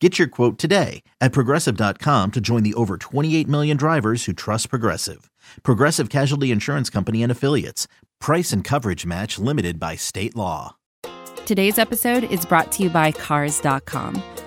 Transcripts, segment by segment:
Get your quote today at progressive.com to join the over 28 million drivers who trust Progressive. Progressive Casualty Insurance Company and Affiliates. Price and coverage match limited by state law. Today's episode is brought to you by Cars.com.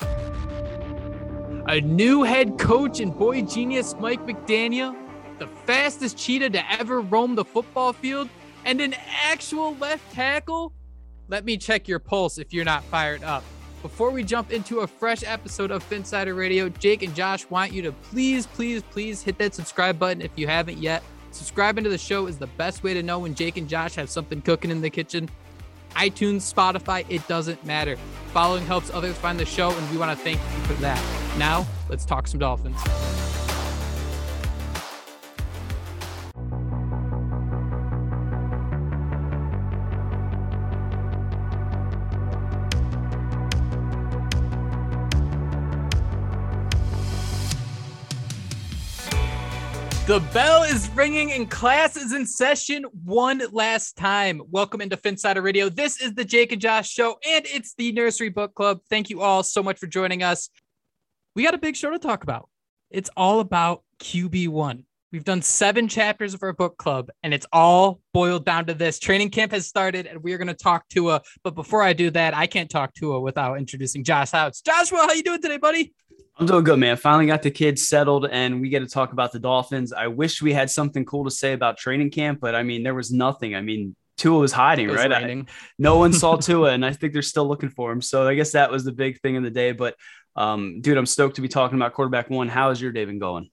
A new head coach and boy genius Mike McDaniel, the fastest cheetah to ever roam the football field, and an actual left tackle? Let me check your pulse if you're not fired up. Before we jump into a fresh episode of Phinsider Radio, Jake and Josh want you to please, please, please hit that subscribe button if you haven't yet. Subscribing to the show is the best way to know when Jake and Josh have something cooking in the kitchen iTunes, Spotify, it doesn't matter. Following helps others find the show, and we want to thank you for that. Now, let's talk some Dolphins. The bell is ringing and class is in session one last time. Welcome into Phinsider Radio. This is the Jake and Josh show, and it's the Nursery Book Club. Thank you all so much for joining us. We got a big show to talk about. It's all about QB1. We've done seven chapters of our book club, and it's all boiled down to this. Training camp has started, and we are going to talk Tua. But before I do that, I can't talk Tua without introducing Josh Houts. Joshua, how you doing today, buddy? I'm doing good, man. Finally got the kids settled and we get to talk about the Dolphins. I wish we had something cool to say about training camp, but I mean, there was nothing. I mean, Tua was hiding, was right? I, no one saw Tua, and I think they're still looking for him. So I guess that was the big thing in the day. But um, dude, I'm stoked to be talking about quarterback one. How has your day been going?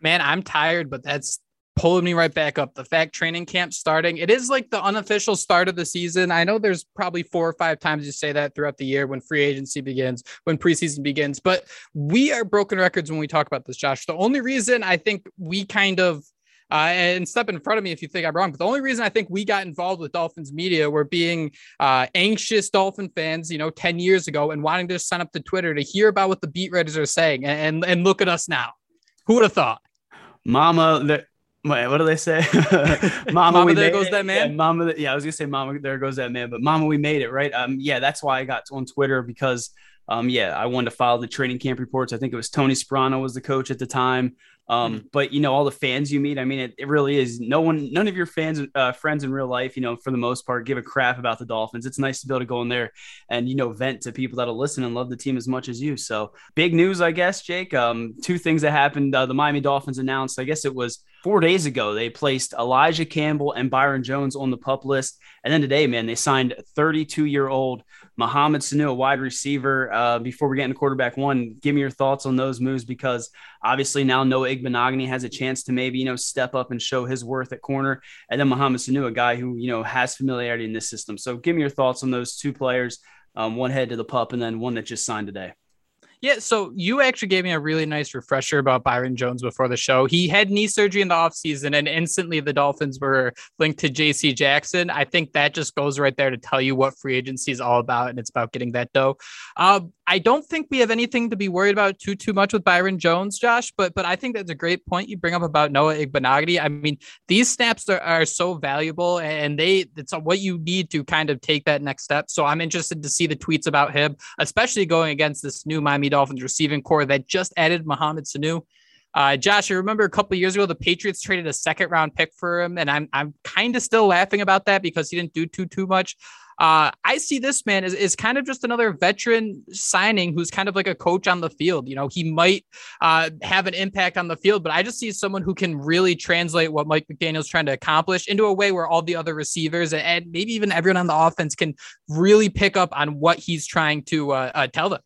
Man, I'm tired, but that's pulling me right back up. The fact training camp starting, it is like the unofficial start of the season. I know there's probably four or five times you say that throughout the year when free agency begins, when preseason begins, but we are broken records when we talk about this, Josh. The only reason I think we kind of uh, and step in front of me if you think I'm wrong. But the only reason I think we got involved with Dolphins media were being uh, anxious Dolphin fans, you know, 10 years ago and wanting to sign up to Twitter to hear about what the beat writers are saying. And, and, and look at us now. Who would have thought? Mama, Wait, what do they say? Mama, Mama there goes it. that man. Yeah, Mama, yeah, I was gonna say Mama, there goes that man, but Mama, we made it, right? Um, yeah, that's why I got on Twitter because, um, yeah, I wanted to follow the training camp reports. I think it was Tony Sparano was the coach at the time. Um, mm-hmm. but you know, all the fans you meet, I mean, it, it really is no one, none of your fans, uh, friends in real life, you know, for the most part, give a crap about the Dolphins. It's nice to be able to go in there and, you know, vent to people that'll listen and love the team as much as you. So big news, I guess, Jake. Um, two things that happened. Uh, the Miami Dolphins announced, I guess it was four days ago, they placed Elijah Campbell and Byron Jones on the pup list. And then today, man, they signed 32 year old Mohamed Sanu, a wide receiver. Uh, before we get into quarterback one, give me your thoughts on those moves because obviously now Noah Igbinoghene has a chance to maybe, you know, step up and show his worth at corner. And then Mohamed Sanu, a guy who, you know, has familiarity in this system. So give me your thoughts on those two players, um, one head to the pup and then one that just signed today. Yeah, so you actually gave me a really nice refresher about Byron Jones before the show. He had knee surgery in the offseason, and instantly the Dolphins were linked to JC Jackson. I think that just goes right there to tell you what free agency is all about, and it's about getting that dough. Uh, I don't think we have anything to be worried about too too much with Byron Jones, Josh. But but I think that's a great point you bring up about Noah Igbinoghene. I mean, these snaps are, are so valuable, and they it's what you need to kind of take that next step. So I'm interested to see the tweets about him, especially going against this new Miami Dolphins receiving corps that just added Mohamed Sanu. Uh, Josh, I remember a couple years ago the Patriots traded a second round pick for him, and I'm I'm kind of still laughing about that because he didn't do too too much. Uh, I see this man as, is kind of just another veteran signing who's kind of like a coach on the field. You know, he might uh, have an impact on the field, but I just see someone who can really translate what Mike McDaniel's trying to accomplish into a way where all the other receivers and maybe even everyone on the offense can really pick up on what he's trying to uh, uh tell them.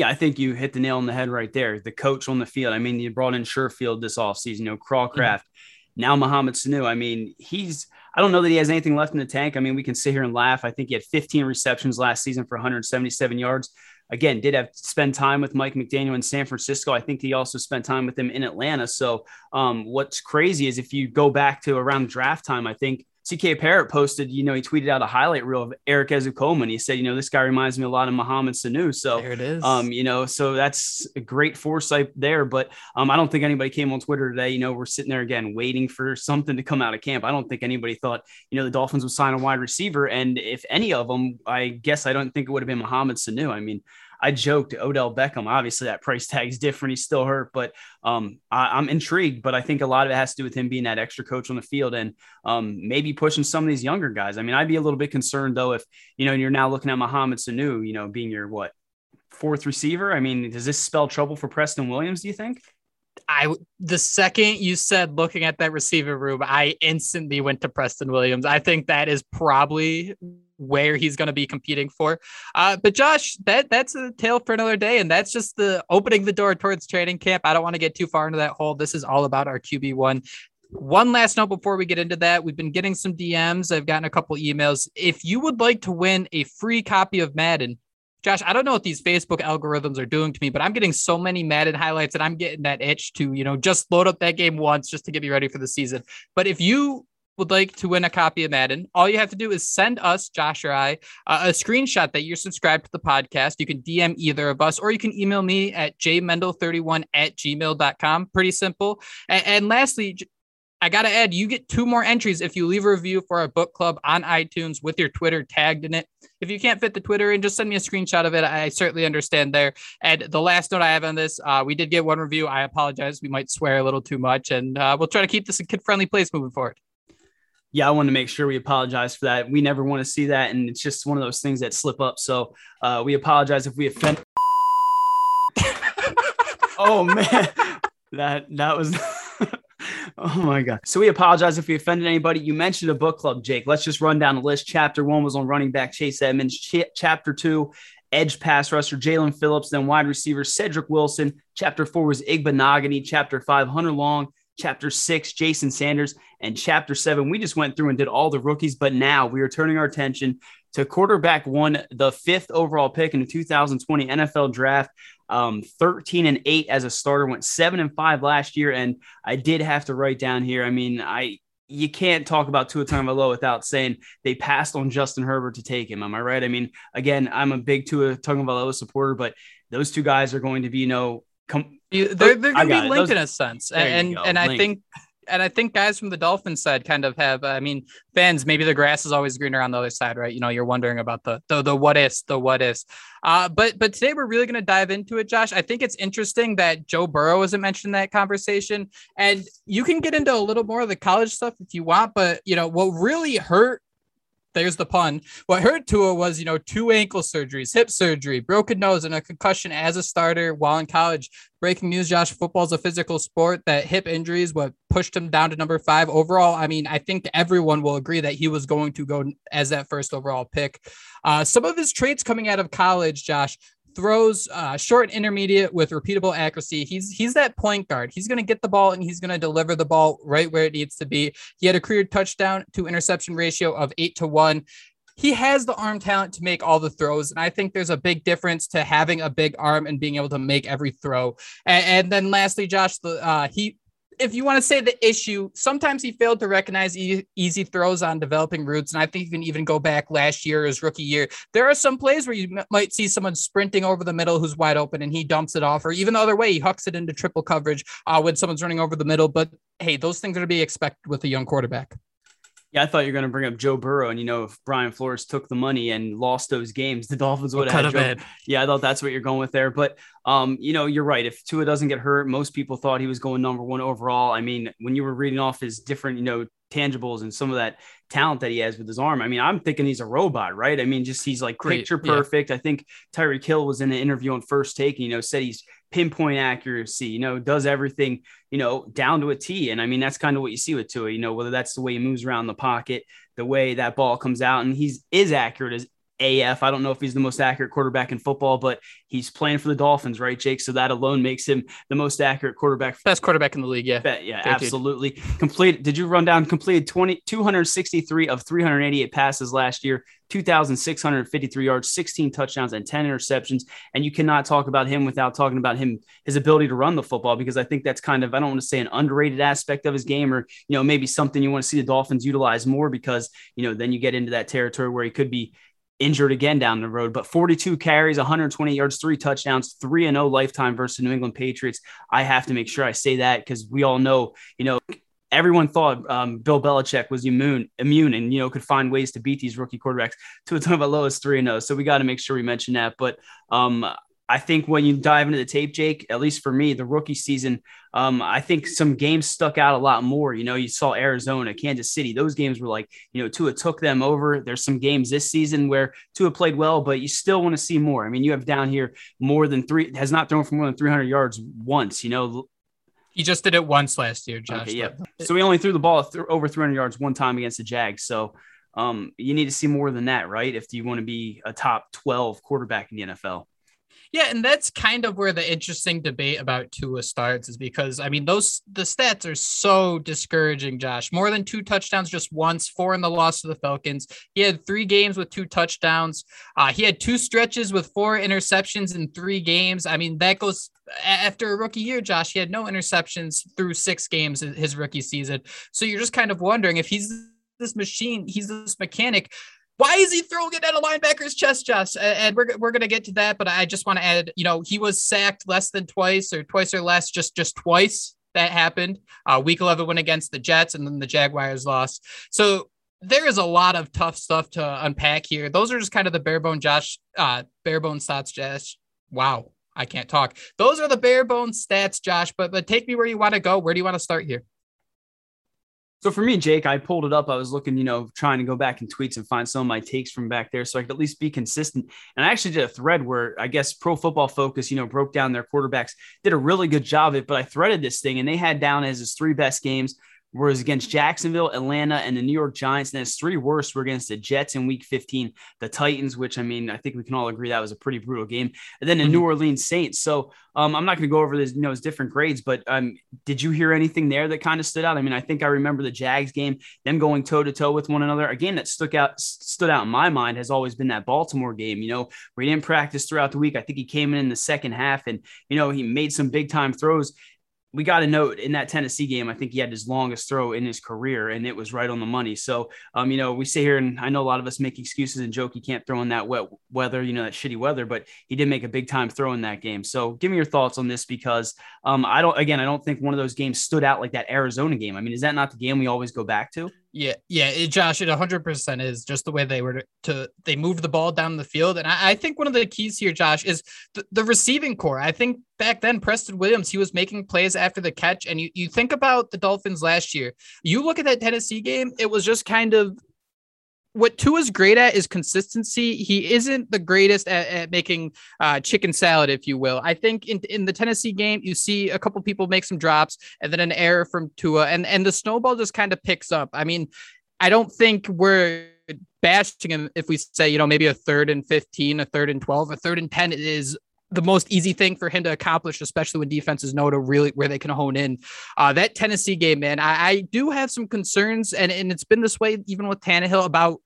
Yeah, I think you hit the nail on the head right there. The coach on the field. I mean, you brought in Sherfield this offseason, you know, Cracraft. Mm-hmm. Now Mohamed Sanu. I mean, he's I don't know that he has anything left in the tank. I mean, we can sit here and laugh. I think he had 15 receptions last season for 177 yards. Again, did have spend time with Mike McDaniel in San Francisco. I think he also spent time with him in Atlanta. So, um, what's crazy is if you go back to around draft time, I think CK Parrott posted, you know, he tweeted out a highlight reel of Erik Ezukanma. He said, you know, this guy reminds me a lot of Mohamed Sanu. So there it is. Um, you know, so that's a great foresight there. But um, I don't think anybody came on Twitter today. You know, we're sitting there again waiting for something to come out of camp. I don't think anybody thought, you know, the Dolphins would sign a wide receiver. And if any of them, I guess I don't think it would have been Mohamed Sanu. I mean, I joked Odell Beckham. Obviously, that price tag is different. He's still hurt, but um, I, am intrigued. But I think a lot of it has to do with him being that extra coach on the field and um, maybe pushing some of these younger guys. I mean, I'd be a little bit concerned though if you know you're now looking at Mohamed Sanu, you know, being your what fourth receiver. I mean, does this spell trouble for Preston Williams? Do you think? I the second you said looking at that receiver room, I instantly went to Preston Williams. I think that is probably where he's going to be competing for. Uh, but Josh, that that's a tale for another day, and that's just the opening the door towards training camp. I don't want to get too far into that hole. This is all about our QB one. One last note before we get into that, we've been getting some DMs. I've gotten a couple emails. If you would like to win a free copy of Madden, Josh, I don't know what these Facebook algorithms are doing to me, but I'm getting so many Madden highlights and I'm getting that itch to, you know, just load up that game once just to get me ready for the season. But if you would like to win a copy of Madden, all you have to do is send us, Josh or I, uh, a screenshot that you're subscribed to the podcast. You can DM either of us, or you can email me at jmendel31 at gmail.com. Pretty simple. And, and lastly, I got to add, you get two more entries if you leave a review for our book club on iTunes with your Twitter tagged in it. If you can't fit the Twitter in, just send me a screenshot of it. I certainly understand there. And the last note I have on this, uh, we did get one review. I apologize. We might swear a little too much, and uh, we'll try to keep this a kid friendly place moving forward. Yeah, I want to make sure we apologize for that. We never want to see that, and it's just one of those things that slip up. So uh, we apologize if we offend. oh man, that that was. Oh my God. So we apologize if we offended anybody. You mentioned a book club, Jake. Let's just run down the list. Chapter one was on running back Chase Edmonds. Ch- chapter two, edge pass rusher Jaelan Phillips, then wide receiver Cedric Wilson. Chapter four was Igbinoghene. Chapter five, Hunter Long. Chapter six, Jason Sanders. And chapter seven, we just went through and did all the rookies. But now we are turning our attention to quarterback one, the fifth overall pick in the 2020 NFL draft um, 13 and 8 as a starter, went 7 and 5 last year. And I did have to write down here. I mean, I you can't talk about Tua Tagovailoa without saying they passed on Justin Herbert to take him. Am I right? I mean, again, I'm a big Tua Tagovailoa supporter, but those two guys are going to be, you know, come. they're they're going to be linked those, in a sense, and and, and I think and I think guys from the Dolphins side kind of have. I mean, fans maybe the grass is always greener on the other side, right? You know, you're wondering about the the, the what is the what ifs. Uh, but but today we're really going to dive into it, Josh. I think it's interesting that Joe Burrow wasn't mentioned in that conversation, and you can get into a little more of the college stuff if you want. But you know, what really hurt there's the pun. What hurt Tua was, you know, two ankle surgeries, hip surgery, broken nose, and a concussion as a starter while in college. Breaking news, Josh, football is a physical sport. That hip injuries what pushed him down to number five overall. I mean, I think everyone will agree that he was going to go as that first overall pick. Uh, some of his traits coming out of college, Josh, throws uh, short intermediate with repeatable accuracy. He's he's that point guard. He's going to get the ball and he's going to deliver the ball right where it needs to be. He had a career touchdown to interception ratio of eight to one. He has the arm talent to make all the throws, and I think there's a big difference to having a big arm and being able to make every throw. And, and then lastly, Josh, the uh, he if you want to say the issue, sometimes he failed to recognize e- easy throws on developing routes. And I think you can even go back last year, his rookie year. There are some plays where you m- might see someone sprinting over the middle who's wide open and he dumps it off, or even the other way, he hucks it into triple coverage uh, when someone's running over the middle. But hey, those things are to be expected with a young quarterback. Yeah, I thought you were going to bring up Joe Burrow, and you know, if Brian Flores took the money and lost those games, the Dolphins would have had Joe. Yeah, I thought that's what you're going with there. But um, you know, you're right. If Tua doesn't get hurt, most people thought he was going number one overall. I mean, when you were reading off his different, you know, tangibles and some of that talent that he has with his arm. I mean, I'm thinking he's a robot, right? I mean, just he's like picture perfect. Yeah. I think Tyreek Hill was in an interview on first take and, you know, said he's pinpoint accuracy, you know, does everything, you know, down to a T. And I mean, that's kind of what you see with Tua, you know, whether that's the way he moves around the pocket, the way that ball comes out, and he's is accurate as AF. I don't know if he's the most accurate quarterback in football, but he's playing for the Dolphins, right, Jake? So that alone makes him the most accurate quarterback. Best quarterback in the league, yeah. Bet, yeah, absolutely. Complete. Did you run down? Completed 20, 263 of 388 passes last year, 2,653 yards, 16 touchdowns, and 10 interceptions. And you cannot talk about him without talking about him, his ability to run the football, because I think that's kind of, I don't want to say an underrated aspect of his game or, you know, maybe something you want to see the Dolphins utilize more because, you know, then you get into that territory where he could be injured again down the road, but 42 carries, 120 yards, three touchdowns, 3 and 0 lifetime versus New England Patriots. I have to make sure I say that because we all know, you know, everyone thought um, Bill Belichick was immune, immune, and you know could find ways to beat these rookie quarterbacks Tua Tagovailoa's three and zero. So we got to make sure we mention that. But um, I think when you dive into the tape, Jake, at least for me, the rookie season, um, I think some games stuck out a lot more. You know, you saw Arizona, Kansas City; those games were like, you know, Tua took them over. There's some games this season where Tua played well, but you still want to see more. I mean, you have down here more than three has not thrown for more than 300 yards once. You know, he just did it once last year, Josh. Okay, yeah. So he only threw the ball th- over 300 yards one time against the Jags. So um, you need to see more than that, right? If you want to be a top 12 quarterback in the NFL. Yeah, and that's kind of where the interesting debate about Tua starts is because I mean those the stats are so discouraging, Josh. More than two touchdowns just once, four in the loss to the Falcons. He had three games with two touchdowns. Uh, he had two stretches with four interceptions in three games. I mean, that goes after a rookie year, Josh. He had no interceptions through six games his rookie season. So you're just kind of wondering if he's this machine, he's this mechanic why is he throwing it at a linebacker's chest, Josh? And we're, we're going to get to that, but I just want to add, you know, he was sacked less than twice or twice or less, just just twice that happened. Uh, week 11 went against the Jets and then the Jaguars lost. So there is a lot of tough stuff to unpack here. Those are just kind of the bare bone Josh, uh, bare bone stats, Josh. Wow. I can't talk. Those are the bare bones stats, Josh, but, but take me where you want to go. Where do you want to start here? So for me, Jake, I pulled it up. I was looking, you know, trying to go back in tweets and find some of my takes from back there so I could at least be consistent. And I actually did a thread where I guess Pro Football Focus, you know, broke down their quarterbacks, did a really good job of it. But I threaded this thing and they had down as his three best games whereas against Jacksonville, Atlanta, and the New York Giants. And his three worst were against the Jets in week 15, the Titans, which I mean, I think we can all agree that was a pretty brutal game, and then the mm-hmm. New Orleans Saints. So um, I'm not going to go over this, you know, different grades, but um, did you hear anything there that kind of stood out? I mean, I think I remember the Jags game, them going toe to toe with one another. A game that stuck out, stood out in my mind has always been that Baltimore game, you know, where he didn't practice throughout the week. I think he came in in the second half and, you know, he made some big time throws we got a note in that Tennessee game. I think he had his longest throw in his career, and it was right on the money. So, um, you know, we sit here, and I know a lot of us make excuses and joke he can't throw in that wet weather, you know, that shitty weather, but he did make a big time throw in that game. So, give me your thoughts on this because um, I don't, again, I don't think one of those games stood out like that Arizona game. I mean, is that not the game we always go back to? Yeah, yeah, it, Josh, it 100% is just the way they were to, they moved the ball down the field. And I, I think one of the keys here, Josh, is the, the, receiving corps. I think back then, Preston Williams, he was making plays after the catch. And you, you think about the Dolphins last year, you look at that Tennessee game, it was just kind of what Tua's great at is consistency. He isn't the greatest at, at making uh, chicken salad, if you will. I think in, in the Tennessee game, you see a couple people make some drops and then an error from Tua, and, and the snowball just kind of picks up. I mean, I don't think we're bashing him if we say, you know, maybe a third and 15, a third and 12, a third and 10 is the most easy thing for him to accomplish, especially when defenses know to really where they can hone in. Uh, that Tennessee game, man, I, I, do have some concerns, and, and it's been this way even with Tannehill about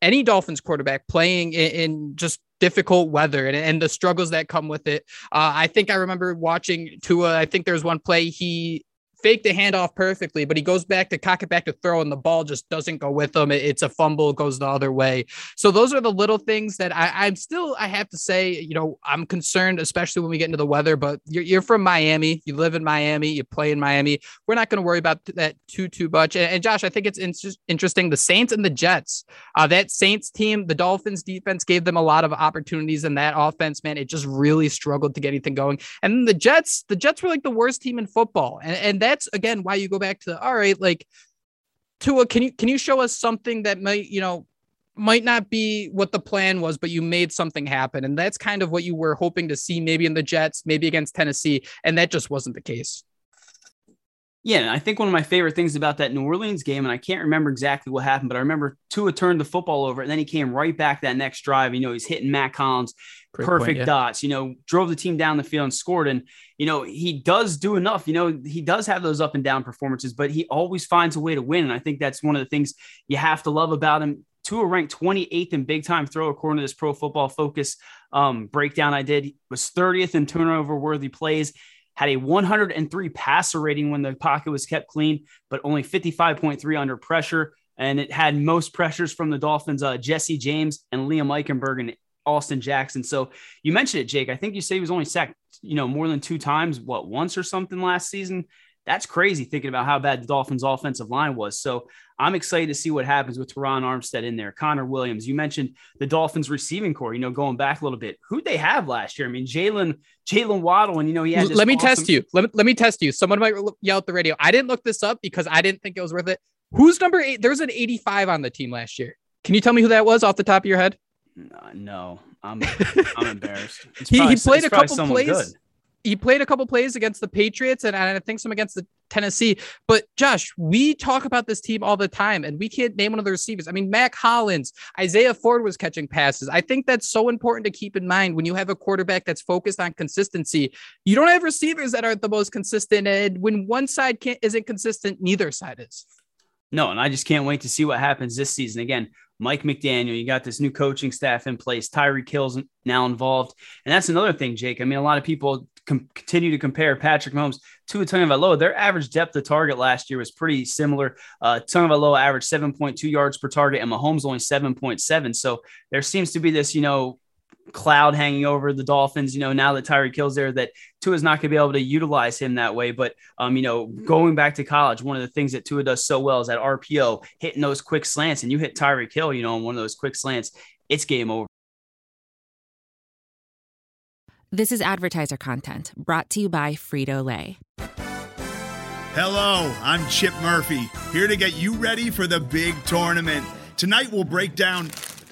any Dolphins quarterback playing in, in just difficult weather and, and the struggles that come with it. Uh, I think I remember watching Tua. I think there's one play he faked the handoff perfectly, but he goes back to cock it back to throw, and the ball just doesn't go with him. It's a fumble, goes the other way. So those are the little things that I, am still, I have to say, you know, I'm concerned, especially when we get into the weather. But you're, you're from Miami, you live in Miami, you play in Miami. We're not going to worry about that too too much. And, and Josh, I think it's in- interesting. The Saints and the Jets, uh, that Saints team, the Dolphins defense gave them a lot of opportunities in that offense. Man, it just really struggled to get anything going. And the Jets, the Jets were like the worst team in football, and, and that that's again why you go back to the all right, like Tua, can you can you show us something that might, you know, might not be what the plan was, but you made something happen. And that's kind of what you were hoping to see maybe in the Jets, maybe against Tennessee. And that just wasn't the case. Yeah, I think one of my favorite things about that New Orleans game, and I can't remember exactly what happened, but I remember Tua turned the football over and then he came right back that next drive. You know, he's hitting Mack Hollins, Great perfect point, yeah. dots, you know, drove the team down the field and scored. And, you know, he does do enough. You know, he does have those up and down performances, but he always finds a way to win. And I think that's one of the things you have to love about him. Tua ranked 28th in big time throw according to this pro football focus um, breakdown I did. He was 30th in turnover worthy plays had a 103 passer rating when the pocket was kept clean, but only 55.3 under pressure. And it had most pressures from the Dolphins, uh, Jesse James and Liam Eichenberg and Austin Jackson. So you mentioned it, Jake. I think you say he was only sacked, you know, more than two times, what, once or something last season. That's crazy thinking about how bad the Dolphins' offensive line was. So I'm excited to see what happens with Terron Armstead in there. Connor Williams. You mentioned the Dolphins receiving corps, you know, going back a little bit. Who'd they have last year? I mean, Jaylen, Jaylen Waddle, and you know, he had Let me awesome- test you. Let me, let me test you. Someone might yell at the radio. I didn't look this up because I didn't think it was worth it. Who's number eight? There was an 85 on the team last year. Can you tell me who that was off the top of your head? No, I'm I'm embarrassed. he, he played a couple plays. Good he played a couple plays against the Patriots and, and I think some against the Tennessee. But Josh, we talk about this team all the time and we can't name one of the receivers. I mean, Mack Hollins, Isaiah Ford was catching passes. I think that's so important to keep in mind when you have a quarterback that's focused on consistency. You don't have receivers that aren't the most consistent. And when one side can't, isn't consistent, neither side is. No, and I just can't wait to see what happens this season. Again, Mike McDaniel, you got this new coaching staff in place. Tyreek Hill's now involved. And that's another thing, Jake. I mean, a lot of people com- continue to compare Patrick Mahomes to a Tagovailoa, their average depth of target last year was pretty similar. Uh, Tagovailoa averaged 7.2 yards per target, and Mahomes only 7.7. So there seems to be this, you know, cloud hanging over the Dolphins. You know, now that Tyreek Hill's there, that Tua is not going to be able to utilize him that way. But um, you know, going back to college, one of the things that Tua does so well is that RPO hitting those quick slants, and you hit Tyreek Kill, you know, on one of those quick slants, it's game over. This is advertiser content brought to you by Frito Lay. Hello, I'm Chip Murphy, here to get you ready for the big tournament. Tonight we'll break down.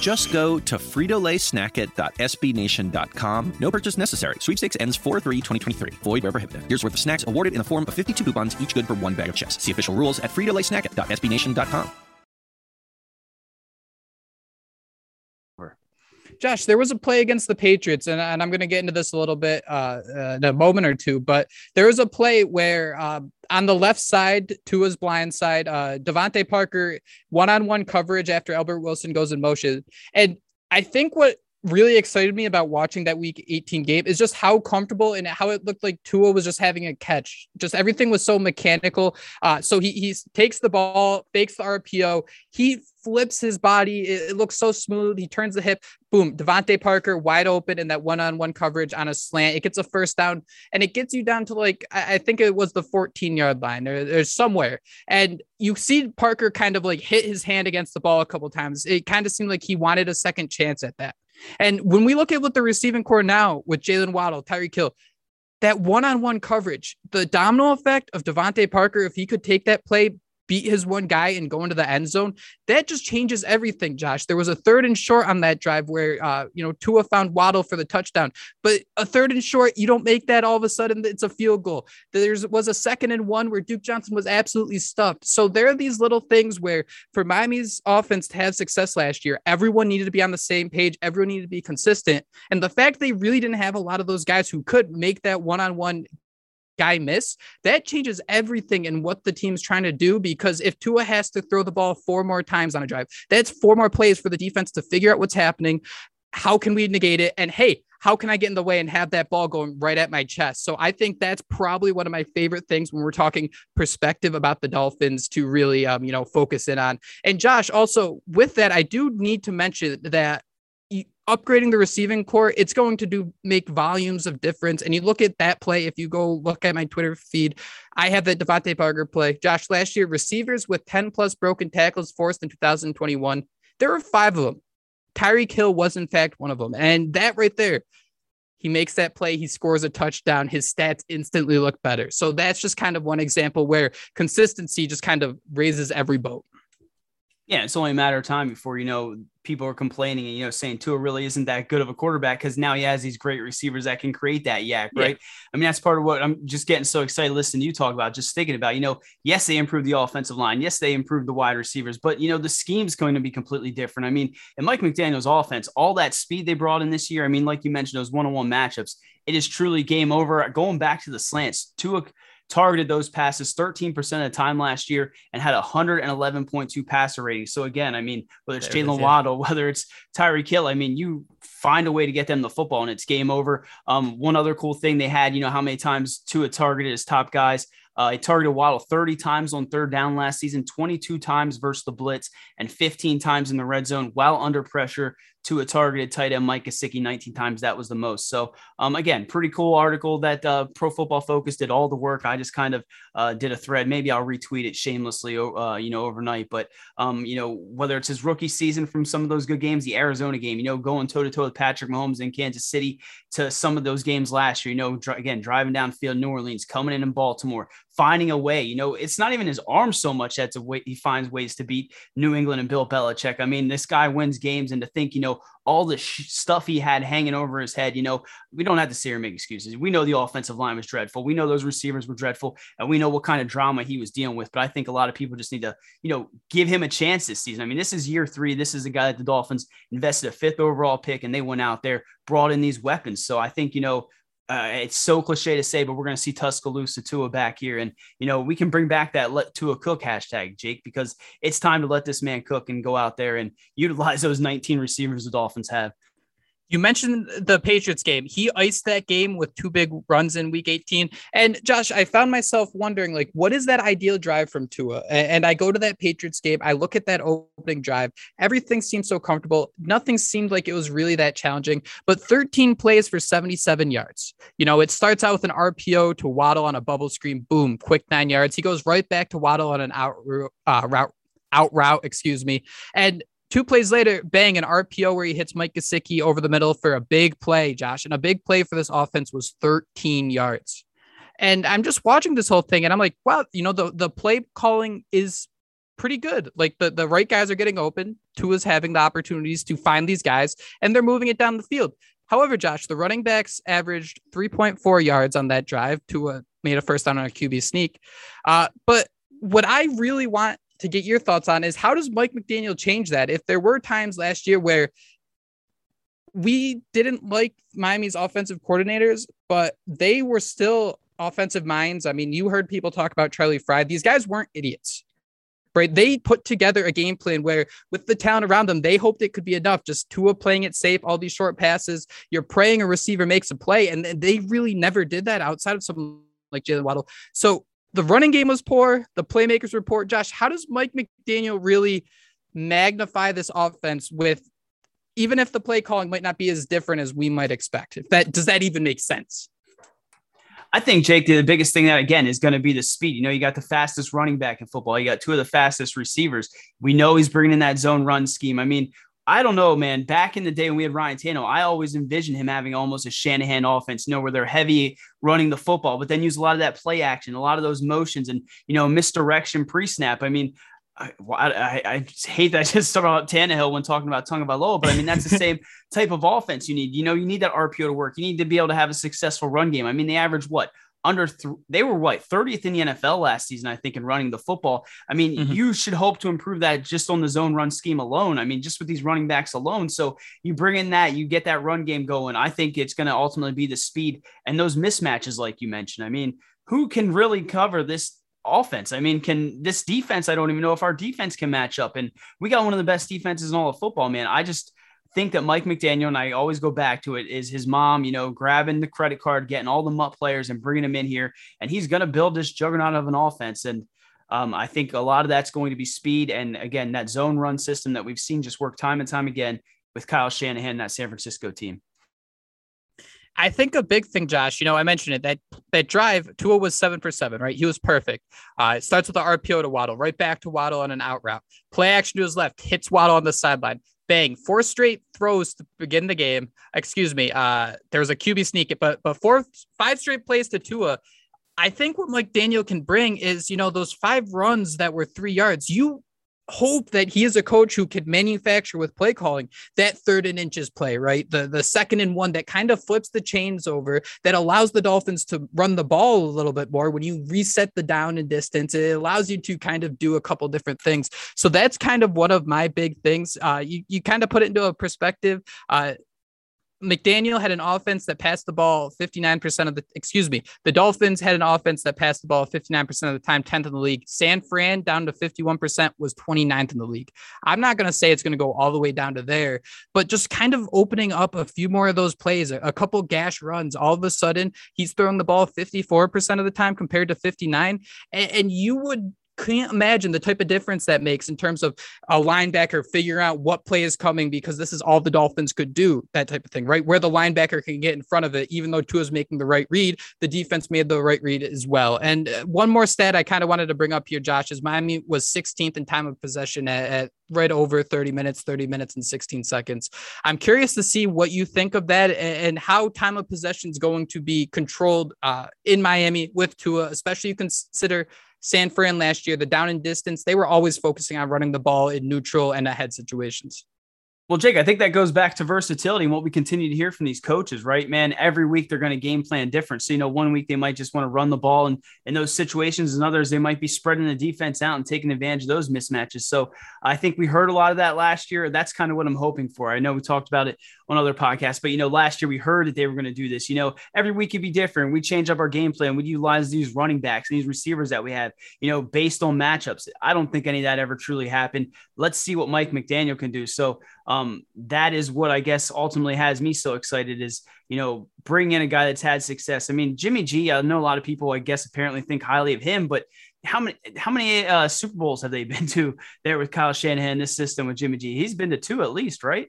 Just go to fritolaysnackit.sbnation.com. No purchase necessary. Sweepstakes ends 4-3-2023. Void where prohibited. Here's worth of snacks awarded in the form of 52 coupons, each good for one bag of chips. See official rules at fritolaysnackit.sbnation.com. Josh, there was a play against the Patriots, and, and I'm going to get into this a little bit uh, in a moment or two, but there was a play where uh, on the left side, Tua's blind side, uh, DeVante Parker one on one coverage after Albert Wilson goes in motion. And I think what really excited me about watching that week 18 game is just how comfortable and how it looked like Tua was just having a catch. Just everything was so mechanical. Uh, so he he takes the ball, fakes the RPO, he flips his body. It, it looks so smooth. He turns the hip, boom, DeVante Parker wide open in that one-on-one coverage on a slant. It gets a first down and it gets you down to like I, I think it was the 14 yard line or there's somewhere. And you see Parker kind of like hit his hand against the ball a couple times. It kind of seemed like he wanted a second chance at that. And when we look at what the receiving corps now with Jaylen Waddle, Tyreek Hill, that one-on-one coverage, the domino effect of DeVante Parker, if he could take that play beat his one guy and go into the end zone, that just changes everything, Josh. There was a third and short on that drive where, uh, you know, Tua found Waddle for the touchdown, but a third and short, you don't make that all of a sudden, it's a field goal. There was a second and one where Duke Johnson was absolutely stuffed. So there are these little things where for Miami's offense to have success last year, everyone needed to be on the same page, everyone needed to be consistent. And the fact they really didn't have a lot of those guys who could make that one on one guy miss, that changes everything in what the team's trying to do. Because if Tua has to throw the ball four more times on a drive, that's four more plays for the defense to figure out what's happening. How can we negate it? And hey, how can I get in the way and have that ball going right at my chest? So I think that's probably one of my favorite things when we're talking perspective about the Dolphins to really, um, you know, focus in on. And Josh, also with that, I do need to mention that upgrading the receiving corps, it's going to do make volumes of difference. And you look at that play, if you go look at my Twitter feed, I have the DeVante Parker play. Josh, last year, receivers with 10 plus broken tackles forced in 2021, there were five of them. Tyreek Hill was, in fact, one of them. And that right there, he makes that play, he scores a touchdown, his stats instantly look better. So that's just kind of one example where consistency just kind of raises every boat. Yeah, it's only a matter of time before you know people are complaining and you know saying Tua really isn't that good of a quarterback because now he has these great receivers that can create that YAC, right? Yeah. I mean, that's part of what I'm just getting so excited listening to you talk about, just thinking about, you know, yes, they improved the offensive line, yes, they improved the wide receivers, but you know, the scheme's going to be completely different. I mean, in Mike McDaniel's offense, all that speed they brought in this year, I mean, like you mentioned, those one-on-one matchups, it is truly game over. Going back to the slants, Tua targeted those passes 13% of the time last year and had 111.2 passer rating. So again, I mean, whether it's Jaylen Waddle, whether it's Tyreek Hill, I mean, you find a way to get them the football and it's game over. Um, one other cool thing they had, you know, how many times Tua targeted his top guys. Uh, he targeted Waddle 30 times on third down last season, 22 times versus the blitz, and 15 times in the red zone while under pressure to a targeted tight end, Mike Gesicki, 19 times. That was the most. So, um, again, pretty cool article that uh, Pro Football Focus did all the work. I just kind of uh, did a thread. Maybe I'll retweet it shamelessly, uh, you know, overnight. But, um, you know, whether it's his rookie season from some of those good games, the Arizona game, you know, going toe to toe with Patrick Mahomes in Kansas City to some of those games last year, you know, dr- again, driving downfield, New Orleans, coming in in Baltimore, finding a way. You know, it's not even his arm so much that's a way he finds ways to beat New England and Bill Belichick. I mean, this guy wins games, and to think, you know, all the sh- stuff he had hanging over his head. You know, we don't have to sit here and make excuses. We know the offensive line was dreadful. We know those receivers were dreadful, and we know what kind of drama he was dealing with. But I think a lot of people just need to, you know, give him a chance this season. I mean, this is year three. This is a guy that the Dolphins invested a fifth overall pick, and they went out there, brought in these weapons. So I think, you know, uh, it's so cliche to say, but we're going to see Tuscaloosa Tua back here. And, you know, we can bring back that let Tua cook hashtag, Jake, because it's time to let this man cook and go out there and utilize those 19 receivers the Dolphins have. You mentioned the Patriots game. He iced that game with two big runs in week 18. And Josh, I found myself wondering, like, what is that ideal drive from Tua? And I go to that Patriots game. I look at that opening drive. Everything seemed so comfortable. Nothing seemed like it was really that challenging, but 13 plays for 77 yards. You know, it starts out with an RPO to Waddle on a bubble screen. Boom, quick nine yards. He goes right back to Waddle on an out uh, route out route, excuse me. And Two plays later, bang, an RPO where he hits Mike Gesicki over the middle for a big play, Josh. And a big play for this offense was 13 yards. And I'm just watching this whole thing and I'm like, wow, you know, the, the play calling is pretty good. Like the, the right guys are getting open. Tua's having the opportunities to find these guys and they're moving it down the field. However, Josh, the running backs averaged 3.4 yards on that drive. Tua made a first down on a QB sneak. Uh, but what I really want to get your thoughts on is how does Mike McDaniel change that? If there were times last year where we didn't like Miami's offensive coordinators, but they were still offensive minds. I mean, you heard people talk about Charlie Frye. These guys weren't idiots. right? They put together a game plan where, with the talent around them, they hoped it could be enough. Just Tua playing it safe, all these short passes. You're praying a receiver makes a play, and they really never did that outside of someone like Jaylen Waddle. So the running game was poor. The playmakers report. Josh, how does Mike McDaniel really magnify this offense with? Even if the play calling might not be as different as we might expect, if that does that even make sense? I think Jake, the biggest thing that again is going to be the speed. You know, you got the fastest running back in football. You got two of the fastest receivers. We know he's bringing in that zone run scheme. I mean, I don't know, man. Back in the day when we had Ryan Tannehill, I always envisioned him having almost a Shanahan offense, you know, where they're heavy running the football, but then use a lot of that play action, a lot of those motions, and you know, misdirection pre-snap. I mean, I, I, I hate that I just started about Tannehill when talking about Tagovailoa, but I mean that's the same type of offense you need. You know, you need that RPO to work. You need to be able to have a successful run game. I mean, they average what under th- they were what 30th in the NFL last season, I think, in running the football. I mean, mm-hmm. you should hope to improve that just on the zone run scheme alone. I mean, just with these running backs alone. So you bring in that, you get that run game going. I think it's going to ultimately be the speed and those mismatches, like you mentioned. I mean, who can really cover this offense. I mean, can this defense? I don't even know if our defense can match up. And we got one of the best defenses in all of football, man. I just think that Mike McDaniel, and I always go back to it, is his mom, you know, grabbing the credit card, getting all the MUT players and bringing them in here. And he's going to build this juggernaut of an offense. And um, I think a lot of that's going to be speed. And again, that zone run system that we've seen just work time and time again with Kyle Shanahan, that San Francisco team. I think a big thing, Josh, you know, I mentioned it that that drive, Tua was seven for seven, right? He was perfect. Uh, it starts with the RPO to Waddle, right back to Waddle on an out route. Play action to his left, hits Waddle on the sideline. Bang, four straight throws to begin the game. Excuse me. Uh, there was a QB sneak, but but four, five straight plays to Tua. I think what Mike McDaniel can bring is, you know, those five runs that were three yards. You hope that he is a coach who could manufacture with play calling that third and inches play, right? The the second and one that kind of flips the chains over that allows the Dolphins to run the ball a little bit more. When you reset the down and distance, it allows you to kind of do a couple different things. So that's kind of one of my big things. Uh, you you kind of put it into a perspective. Uh, McDaniel had an offense that passed the ball 59% of the, excuse me, the Dolphins had an offense that passed the ball 59% of the time, 10th in the league. San Fran down to 51% was 29th in the league. I'm not going to say it's going to go all the way down to there, but just kind of opening up a few more of those plays, a, couple gash runs. All of a sudden, he's throwing the ball 54% of the time compared to 59. and, and you would can't imagine the type of difference that makes in terms of a linebacker figuring out what play is coming because this is all the Dolphins could do, that type of thing, right? Where the linebacker can get in front of it, even though Tua's making the right read, the defense made the right read as well. And uh, one more stat I kind of wanted to bring up here, Josh, is Miami was 16th in time of possession at, at right over 30 minutes, 30 minutes and 16 seconds. I'm curious to see what you think of that and, how time of possession is going to be controlled uh, in Miami with Tua, especially you consider San Fran last year, the down and distance, they were always focusing on running the ball in neutral and ahead situations. Well, Jake, I think that goes back to versatility and what we continue to hear from these coaches, right? Man, every week they're going to game plan different. So, you know, one week they might just want to run the ball and in those situations, and others they might be spreading the defense out and taking advantage of those mismatches. So I think we heard a lot of that last year. That's kind of what I'm hoping for. I know we talked about it on other podcasts, but you know, last year we heard that they were going to do this. You know, every week could be different. We change up our game plan. We utilize these running backs and these receivers that we have, you know, based on matchups. I don't think any of that ever truly happened. Let's see what Mike McDaniel can do. So um, that is what I guess ultimately has me so excited is, you know, bring in a guy that's had success. I mean, Jimmy G, I know a lot of people, I guess, apparently think highly of him, but how many how many uh, Super Bowls have they been to there with Kyle Shanahan, this system with Jimmy G? He's been to two at least, right?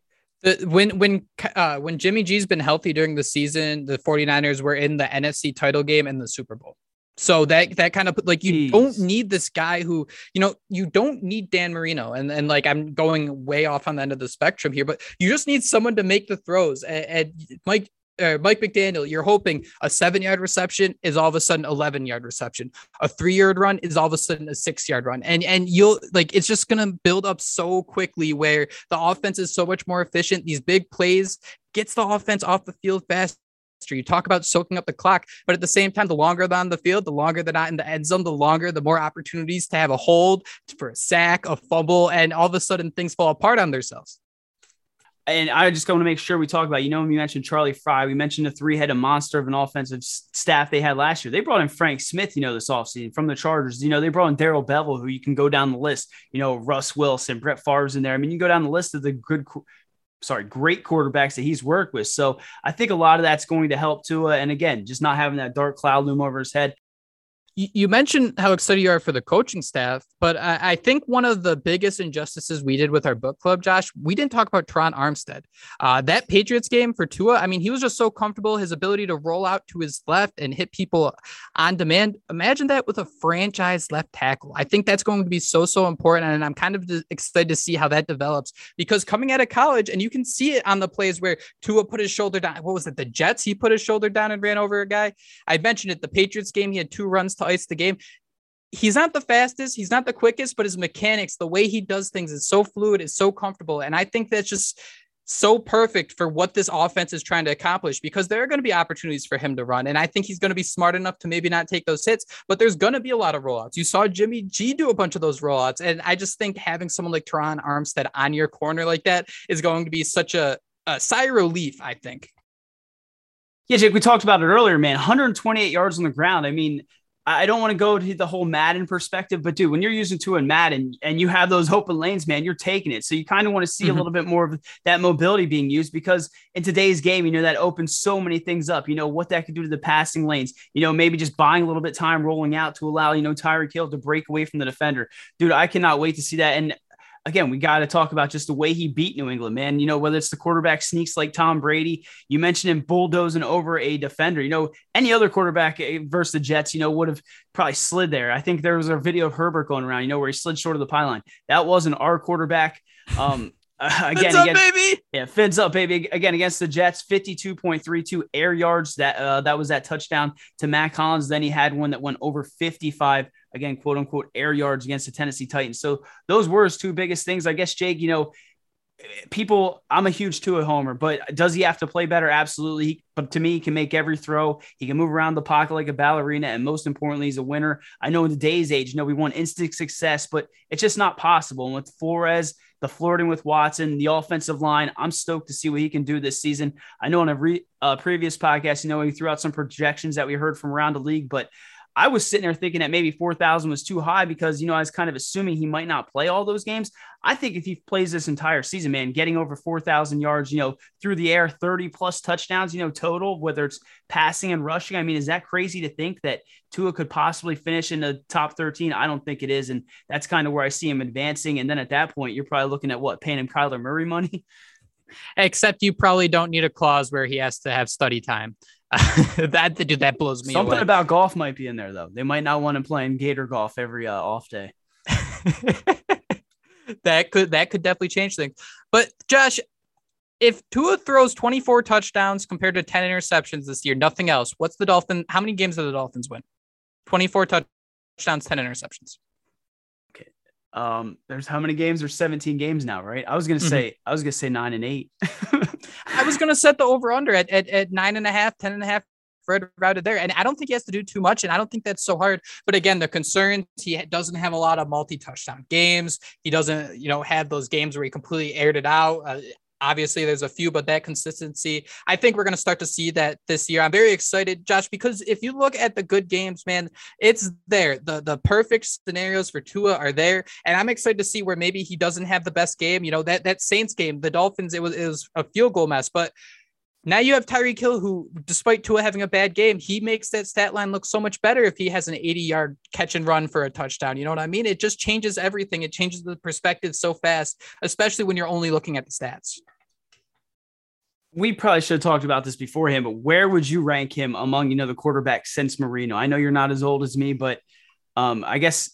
When when uh, when Jimmy G's been healthy during the season, the 49ers were in the NFC title game and the Super Bowl. So that that kind of like you Jeez. don't need this guy who you know you don't need Dan Marino and and like I'm going way off on the end of the spectrum here, but you just need someone to make the throws. And, and Mike uh, Mike McDaniel, you're hoping a seven yard reception is all of a sudden 11 yard reception. A three yard run is all of a sudden a six yard run. And, and you'll like, it's just going to build up so quickly where the offense is so much more efficient. These big plays gets the offense off the field fast. You talk about soaking up the clock, but at the same time, the longer they're on the field, the longer they're not in the end zone, the longer, the more opportunities to have a hold for a sack, a fumble, and all of a sudden things fall apart on themselves and I just want to make sure we talk about, you know, we mentioned Charlie Frye. we mentioned the three headed monster of an offensive staff they had last year. They brought in Frank Smith, you know, this offseason from the Chargers. You know, they brought in Darrell Bevell, who you can go down the list, you know, Russ Wilson, Brett Favre's in there. I mean, you go down the list of the good, sorry, great quarterbacks that he's worked with. So I think a lot of that's going to help Tua. And again, just not having that dark cloud loom over his head you mentioned how excited you are for the coaching staff, but I, think one of the biggest injustices we did with our book club, Josh, we didn't talk about Tron Armstead. Uh, that Patriots game for Tua, I mean, he was just so comfortable. His ability to roll out to his left and hit people on demand. Imagine that with a franchise left tackle. I think that's going to be so, so important. And I'm kind of excited to see how that develops because coming out of college, and you can see it on the plays where Tua put his shoulder down. What was it? The Jets? He put his shoulder down and ran over a guy. I mentioned it. The Patriots game, he had two runs ice the game. He's not the fastest, he's not the quickest, but his mechanics, the way he does things is so fluid, is so comfortable. And I think that's just so perfect for what this offense is trying to accomplish because there are going to be opportunities for him to run. And I think he's going to be smart enough to maybe not take those hits, but there's going to be a lot of rollouts. You saw Jimmy G do a bunch of those rollouts. And I just think having someone like Terron Armstead on your corner like that is going to be such a, a sigh of relief, I think. Yeah, Jake, we talked about it earlier, man. 128 yards on the ground. I mean, I don't want to go to the whole Madden perspective, but dude, when you're using Tua and Madden and you have those open lanes, man, you're taking it. So you kind of want to see mm-hmm. a little bit more of that mobility being used because in today's game, you know, that opens so many things up. You know, what that could do to the passing lanes, you know, maybe just buying a little bit time rolling out to allow, you know, Tyreek Hill to break away from the defender. Dude, I cannot wait to see that. And again, we got to talk about just the way he beat New England, man. You know, whether it's the quarterback sneaks like Tom Brady, you mentioned him bulldozing over a defender. You know, any other quarterback eh, versus the Jets, you know, would have probably slid there. I think there was a video of Herbert going around, you know, where he slid short of the pylon. That wasn't our quarterback. Um, again, up, again, baby. Yeah, fins up, baby. Again, against the Jets, 52.32 air yards. That uh, that was that touchdown to Mack Hollins. Then he had one that went over 55 again, quote unquote, air yards against the Tennessee Titans. So those were his two biggest things. I guess, Jake, you know, people, I'm a huge Tua homer, but does he have to play better? Absolutely. But to me, he can make every throw. He can move around the pocket like a ballerina. And most importantly, he's a winner. I know in today's age, you know, we want instant success, but it's just not possible. And with Flores, the flirting with Watson, the offensive line, I'm stoked to see what he can do this season. I know in a re, uh, previous podcast, you know, he threw out some projections that we heard from around the league, but I was sitting there thinking that maybe 4,000 was too high because, you know, I was kind of assuming he might not play all those games. I think if he plays this entire season, man, getting over 4,000 yards, you know, through the air, 30 plus touchdowns, you know, total, whether it's passing and rushing. I mean, is that crazy to think that Tua could possibly finish in the top 13? I don't think it is. And that's kind of where I see him advancing. And then at that point, you're probably looking at what, paying him Kyler Murray money? Except you probably don't need a clause where he has to have study time. that dude, that blows me. Something away. about golf might be in there though. They might not want to play in Gator golf every uh, off day. that could that could definitely change things. But Josh, if Tua throws 24 touchdowns compared to 10 interceptions this year, nothing else. What's the Dolphin? How many games do the Dolphins win? 24 touchdowns, 10 interceptions. Um, there's how many games? There's 17 games now, right? I was gonna mm-hmm. say, I was gonna say nine and eight. I was gonna set the over under at, at, at nine and a half, ten and a half right routed there. And I don't think he has to do too much. And I don't think that's so hard. But again, the concerns he doesn't have a lot of multi touchdown games. He doesn't, you know, have those games where he completely aired it out. Uh, Obviously, there's a few, but that consistency, I think we're going to start to see that this year. I'm very excited, Josh, because if you look at the good games, man, it's there. The the perfect scenarios for Tua are there, and I'm excited to see where maybe he doesn't have the best game. You know that that Saints game, the Dolphins, it was it was a field goal mess, but now you have Tyreek Hill, who, despite Tua having a bad game, he makes that stat line look so much better if he has an 80 yard catch and run for a touchdown. You know what I mean? It just changes everything. It changes the perspective so fast, especially when you're only looking at the stats we probably should have talked about this beforehand, but where would you rank him among, you know, the quarterbacks since Marino? I know you're not as old as me, but um, I guess,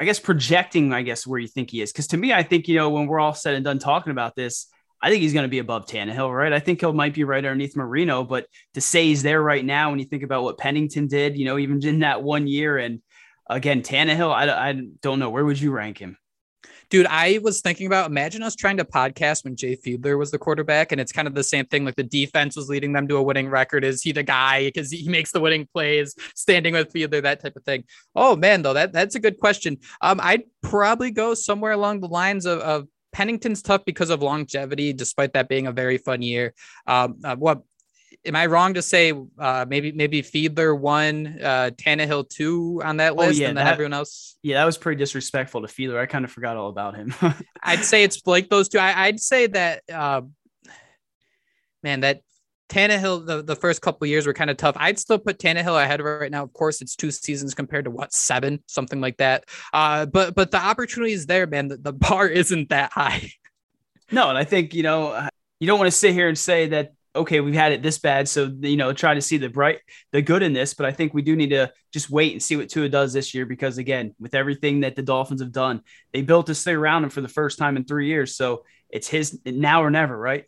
I guess projecting, I guess, where you think he is. Cause to me, I think, you know, when we're all said and done talking about this, I think he's going to be above Tannehill, right? I think he might be right underneath Marino, but to say he's there right now, when you think about what Pennington did, you know, even in that one year, and again, Tannehill, I, I don't know. Where would you rank him? Dude, I was thinking about imagine us trying to podcast when Jay Fiedler was the quarterback, and it's kind of the same thing. Like the defense was leading them to a winning record. Is he the guy because he makes the winning plays, standing with Fiedler, that type of thing? Oh man, though that that's a good question. Um, I'd probably go somewhere along the lines of, of Pennington's tough because of longevity, despite that being a very fun year. Um, uh, what am I wrong to say? Uh, maybe maybe Fiedler one, uh, Tannehill two on that Oh, list, yeah, and then that- everyone else. Yeah, that was pretty disrespectful to Fiedler. I kind of forgot all about him. I'd say it's like those two. I, I'd say that, uh, man, that Tannehill, the, the first couple years were kind of tough. I'd still put Tannehill ahead of it right now. Of course, it's two seasons compared to what seven, something like that. Uh, but but the opportunity is there, man. The, the bar isn't that high. No, and I think you know you don't want to sit here and say that okay we've had it this bad, so you know try to see the bright the good in this. But I think we do need to just wait and see what Tua does this year because again, with everything that the Dolphins have done, they built this thing around him for the first time in three years. So it's his now or never, right?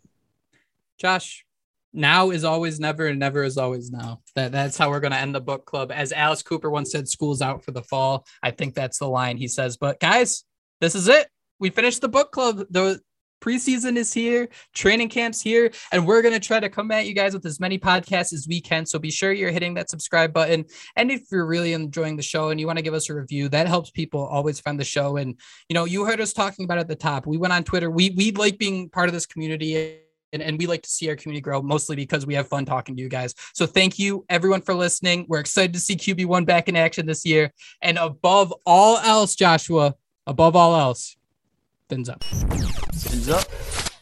Josh, now is always never, and never is always now. That that's how we're gonna end the book club. As Alice Cooper once said, "School's out for the fall." I think that's the line he says. But guys, this is it. We finished the book club. The preseason is here, training camp's here, and we're gonna try to come at you guys with as many podcasts as we can. So be sure you're hitting that subscribe button. And if you're really enjoying the show and you want to give us a review, that helps people always find the show. And you know, you heard us talking about at the top. We went on Twitter. We we like being part of this community and, and we like to see our community grow mostly because we have fun talking to you guys. So thank you everyone for listening. We're excited to see QB1 back in action this year. And above all else, Joshua, above all else, fins up. Fins up.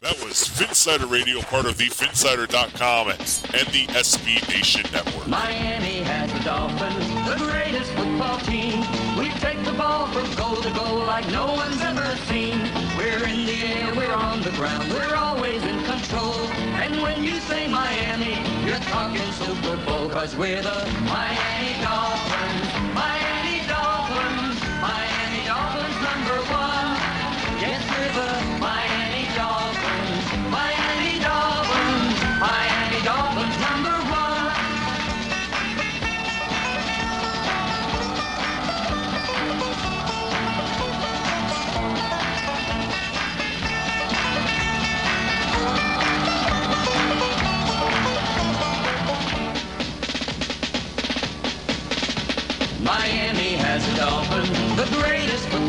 That was Phinsider Radio, part of the Phinsider.com and the SB Nation Network. Miami has the Dolphins, the greatest football team. We take the ball from goal to goal like no one's ever seen. We're in the air, we're on the ground, we're always in control. And when you say Miami, you're talking Super Bowl, cause we're the Miami